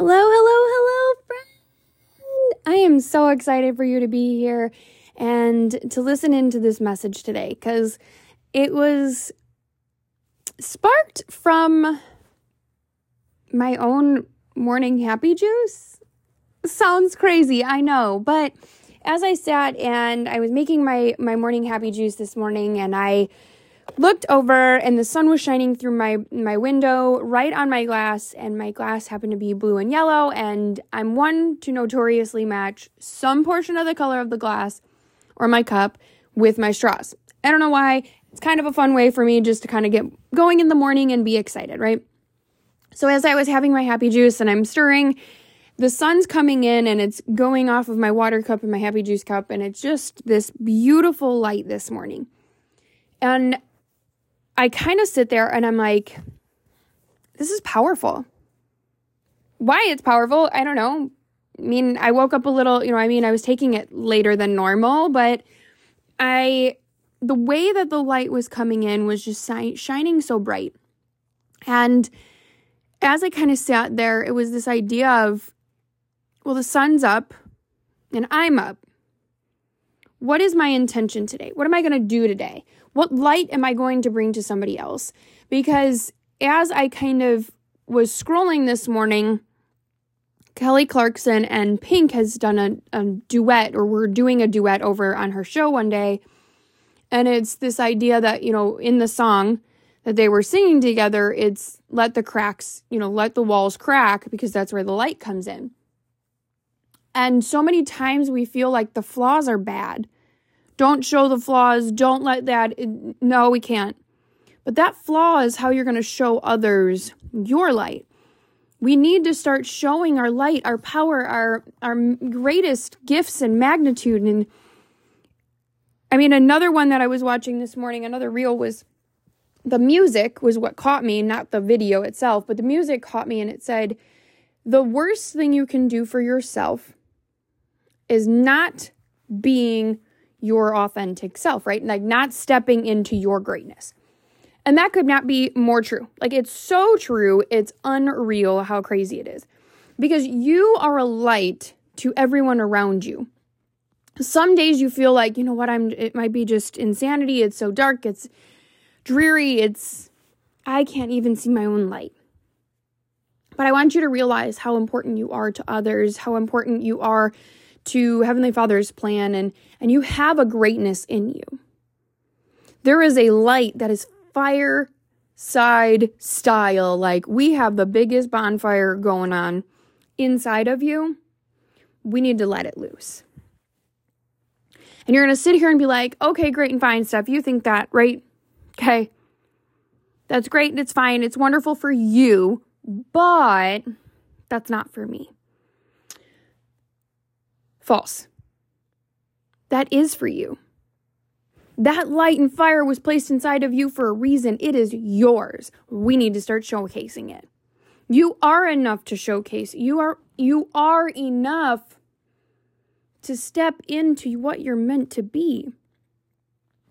Hello, hello, hello, friend. I am so excited for you to be here and to listen into this message today because it was sparked from my own morning happy juice. Sounds crazy, I know, but as I sat and I was making my my morning happy juice this morning and I looked over and the sun was shining through my my window right on my glass and my glass happened to be blue and yellow and I'm one to notoriously match some portion of the color of the glass or my cup with my straws. I don't know why. It's kind of a fun way for me just to kind of get going in the morning and be excited, right? So as I was having my happy juice and I'm stirring, the sun's coming in and it's going off of my water cup and my happy juice cup and it's just this beautiful light this morning. And I kind of sit there and I'm like, this is powerful. Why it's powerful, I don't know. I mean, I woke up a little, you know, I mean, I was taking it later than normal, but I, the way that the light was coming in was just si- shining so bright. And as I kind of sat there, it was this idea of, well, the sun's up and I'm up. What is my intention today? What am I going to do today? What light am I going to bring to somebody else? Because as I kind of was scrolling this morning, Kelly Clarkson and Pink has done a, a duet, or we're doing a duet over on her show one day. And it's this idea that, you know, in the song that they were singing together, it's let the cracks, you know, let the walls crack because that's where the light comes in. And so many times we feel like the flaws are bad. Don't show the flaws. Don't let that. No, we can't. But that flaw is how you're going to show others your light. We need to start showing our light, our power, our our greatest gifts and magnitude. And I mean, another one that I was watching this morning, another reel was the music was what caught me, not the video itself, but the music caught me, and it said, "The worst thing you can do for yourself is not being your authentic self, right? Like not stepping into your greatness. And that could not be more true. Like it's so true, it's unreal how crazy it is. Because you are a light to everyone around you. Some days you feel like, you know what, I'm it might be just insanity, it's so dark, it's dreary, it's I can't even see my own light. But I want you to realize how important you are to others, how important you are to Heavenly Father's plan and and you have a greatness in you. There is a light that is fireside style like we have the biggest bonfire going on inside of you. We need to let it loose. And you're going to sit here and be like, "Okay, great and fine stuff. You think that, right? Okay. That's great and it's fine. It's wonderful for you, but that's not for me." False. That is for you. That light and fire was placed inside of you for a reason. It is yours. We need to start showcasing it. You are enough to showcase. You are you are enough to step into what you're meant to be.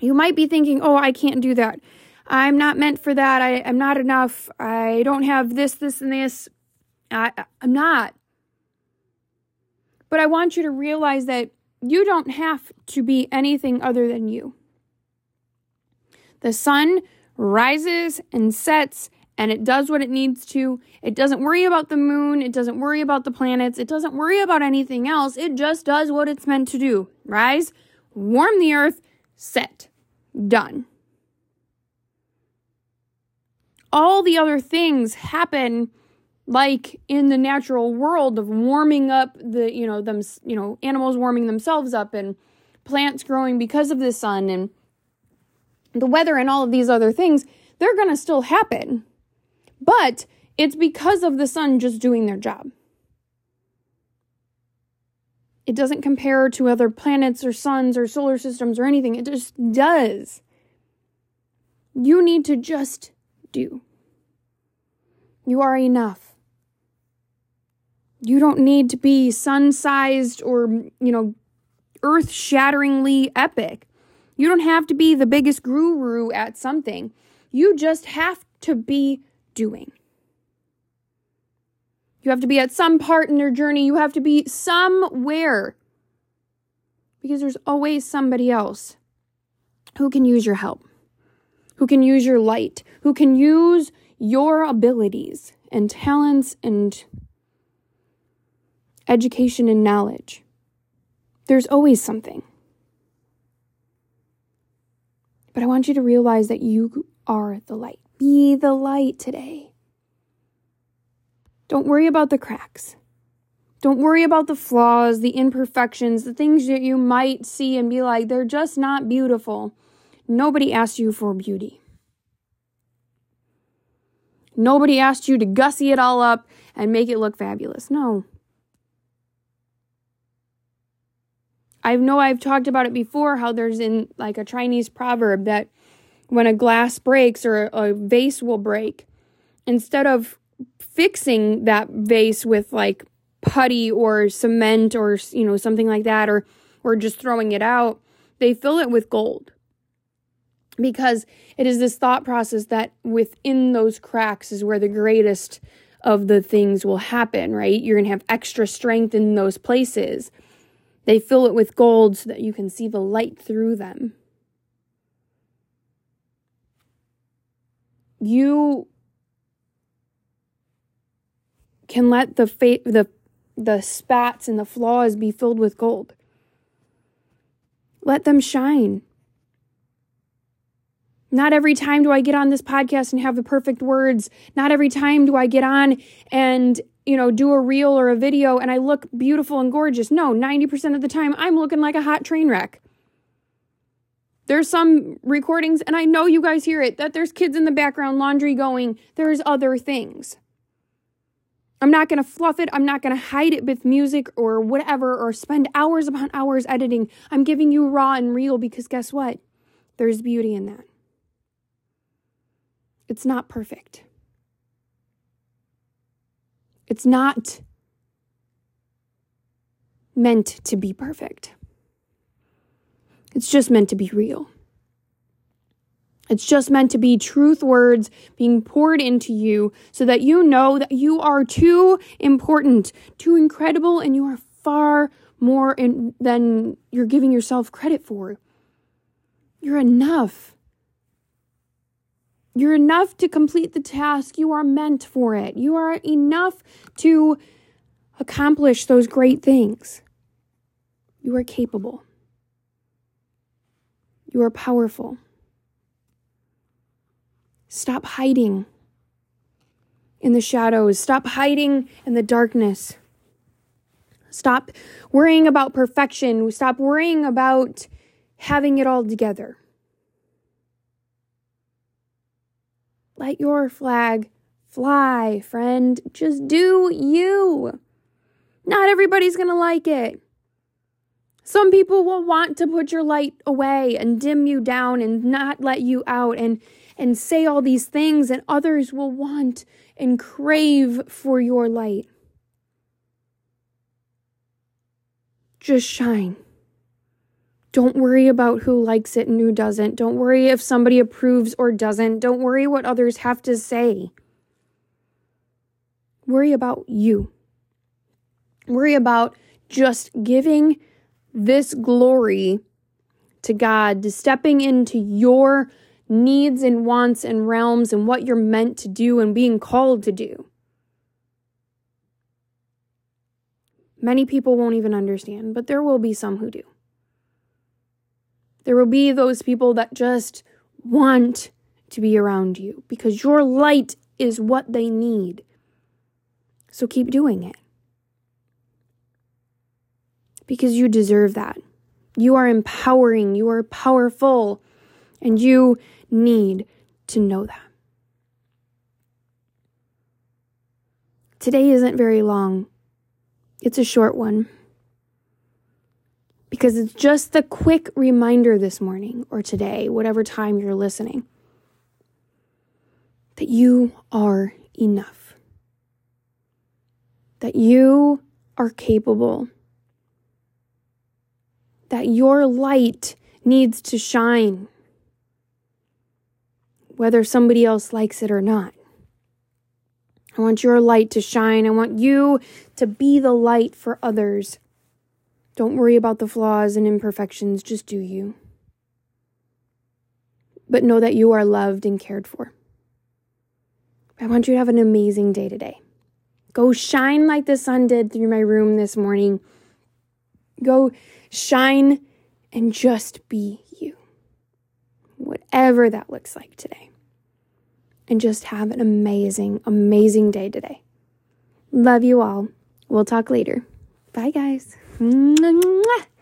You might be thinking, "Oh, I can't do that. I'm not meant for that. I, am not enough. I don't have this, this, and this." I, I'm not. But I want you to realize that you don't have to be anything other than you. The sun rises and sets and it does what it needs to. It doesn't worry about the moon, it doesn't worry about the planets, it doesn't worry about anything else. It just does what it's meant to do rise, warm the earth, set. Done. All the other things happen like in the natural world of warming up the you know them you know animals warming themselves up and plants growing because of the sun and the weather and all of these other things they're going to still happen. But it's because of the sun just doing their job. It doesn't compare to other planets or suns or solar systems or anything. It just does. You need to just do. You are enough you don't need to be sun sized or, you know, earth shatteringly epic. You don't have to be the biggest guru at something. You just have to be doing. You have to be at some part in their journey. You have to be somewhere. Because there's always somebody else who can use your help, who can use your light, who can use your abilities and talents and education and knowledge. There's always something. But I want you to realize that you are the light. Be the light today. Don't worry about the cracks. Don't worry about the flaws, the imperfections, the things that you might see and be like, they're just not beautiful. Nobody asked you for beauty. Nobody asked you to gussy it all up and make it look fabulous. No. I know I've talked about it before how there's in like a Chinese proverb that when a glass breaks or a vase will break, instead of fixing that vase with like putty or cement or you know something like that or or just throwing it out, they fill it with gold. Because it is this thought process that within those cracks is where the greatest of the things will happen, right? You're going to have extra strength in those places. They fill it with gold so that you can see the light through them. You can let the fa- the the spats and the flaws be filled with gold. Let them shine. Not every time do I get on this podcast and have the perfect words. Not every time do I get on and, you know, do a reel or a video and I look beautiful and gorgeous. No, 90% of the time I'm looking like a hot train wreck. There's some recordings, and I know you guys hear it, that there's kids in the background, laundry going. There's other things. I'm not going to fluff it. I'm not going to hide it with music or whatever or spend hours upon hours editing. I'm giving you raw and real because guess what? There's beauty in that. It's not perfect. It's not meant to be perfect. It's just meant to be real. It's just meant to be truth words being poured into you so that you know that you are too important, too incredible, and you are far more in, than you're giving yourself credit for. You're enough. You're enough to complete the task. You are meant for it. You are enough to accomplish those great things. You are capable. You are powerful. Stop hiding in the shadows. Stop hiding in the darkness. Stop worrying about perfection. Stop worrying about having it all together. Let your flag fly, friend. Just do you. Not everybody's going to like it. Some people will want to put your light away and dim you down and not let you out and and say all these things, and others will want and crave for your light. Just shine. Don't worry about who likes it and who doesn't. Don't worry if somebody approves or doesn't. Don't worry what others have to say. Worry about you. Worry about just giving this glory to God, to stepping into your needs and wants and realms and what you're meant to do and being called to do. Many people won't even understand, but there will be some who do. There will be those people that just want to be around you because your light is what they need. So keep doing it. Because you deserve that. You are empowering, you are powerful, and you need to know that. Today isn't very long, it's a short one. Because it's just the quick reminder this morning or today, whatever time you're listening, that you are enough. That you are capable. That your light needs to shine whether somebody else likes it or not. I want your light to shine. I want you to be the light for others. Don't worry about the flaws and imperfections, just do you. But know that you are loved and cared for. I want you to have an amazing day today. Go shine like the sun did through my room this morning. Go shine and just be you, whatever that looks like today. And just have an amazing, amazing day today. Love you all. We'll talk later. Bye, guys. 嗯啊嗯。